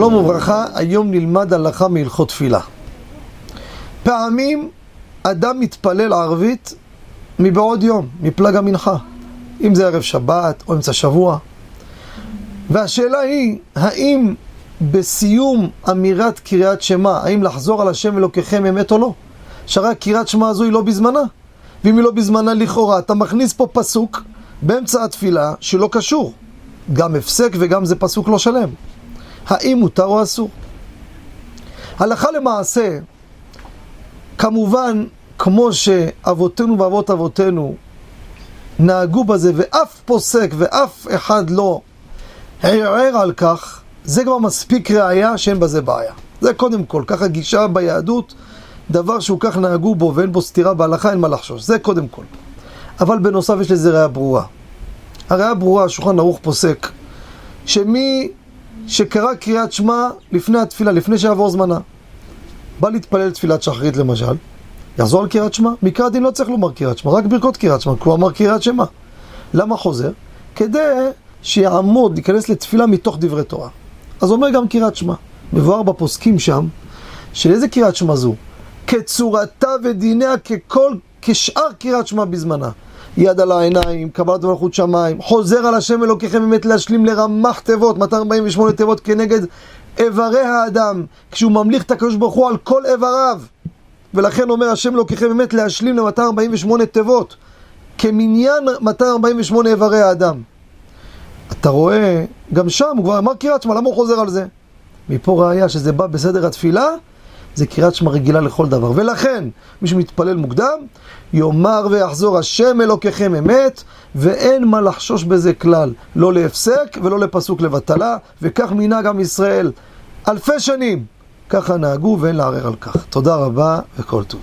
שלום וברכה, היום נלמד הלכה מהלכות תפילה. פעמים אדם מתפלל ערבית מבעוד יום, מפלג המנחה, אם זה ערב שבת או אמצע שבוע. והשאלה היא, האם בסיום אמירת קריאת שמע, האם לחזור על השם אלוקיכם אמת או לא? שהרי קריאת שמע הזו היא לא בזמנה. ואם היא לא בזמנה לכאורה, אתה מכניס פה פסוק באמצע התפילה שלא קשור. גם הפסק וגם זה פסוק לא שלם. האם מותר או אסור? הלכה למעשה, כמובן, כמו שאבותינו ואבות אבותינו נהגו בזה, ואף פוסק ואף אחד לא ערער על כך, זה כבר מספיק ראייה שאין בזה בעיה. זה קודם כל, ככה גישה ביהדות, דבר שהוא כך נהגו בו ואין בו סתירה בהלכה, אין מה לחשוש. זה קודם כל. אבל בנוסף יש לזה ראייה ברורה. הראייה ברורה, השולחן ערוך פוסק, שמי שקרא קריאת שמע לפני התפילה, לפני שיעבור זמנה, בא להתפלל תפילת שחרית למשל, יחזור על קריאת שמע? מקרא דין לא צריך לומר קריאת שמע, רק ברכות קריאת שמע, כי הוא אמר קריאת שמע. למה חוזר? כדי שיעמוד, ייכנס לתפילה מתוך דברי תורה. אז אומר גם קריאת שמע. מבואר בפוסקים שם, שאיזה קריאת שמע זו? כצורתה ודיניה ככל, כשאר קריאת שמע בזמנה. יד על העיניים, קבלת מלכות שמיים, חוזר על השם אלוקיכם באמת להשלים לרמח תיבות, 248 תיבות כנגד איברי האדם, כשהוא ממליך את הקדוש ברוך הוא על כל איבריו. ולכן אומר השם אלוקיכם באמת להשלים ל-248 תיבות, כמניין 248 איברי האדם. אתה רואה, גם שם הוא כבר אמר קריאת שמע, למה הוא חוזר על זה? מפה ראיה שזה בא בסדר התפילה, זה קריאת שמע רגילה לכל דבר. ולכן, מי שמתפלל מוקדם, יאמר ויחזור השם אלוקיכם אמת, ואין מה לחשוש בזה כלל, לא להפסק ולא לפסוק לבטלה, וכך מנהג עם ישראל אלפי שנים. ככה נהגו ואין לערער על כך. תודה רבה וכל טוב.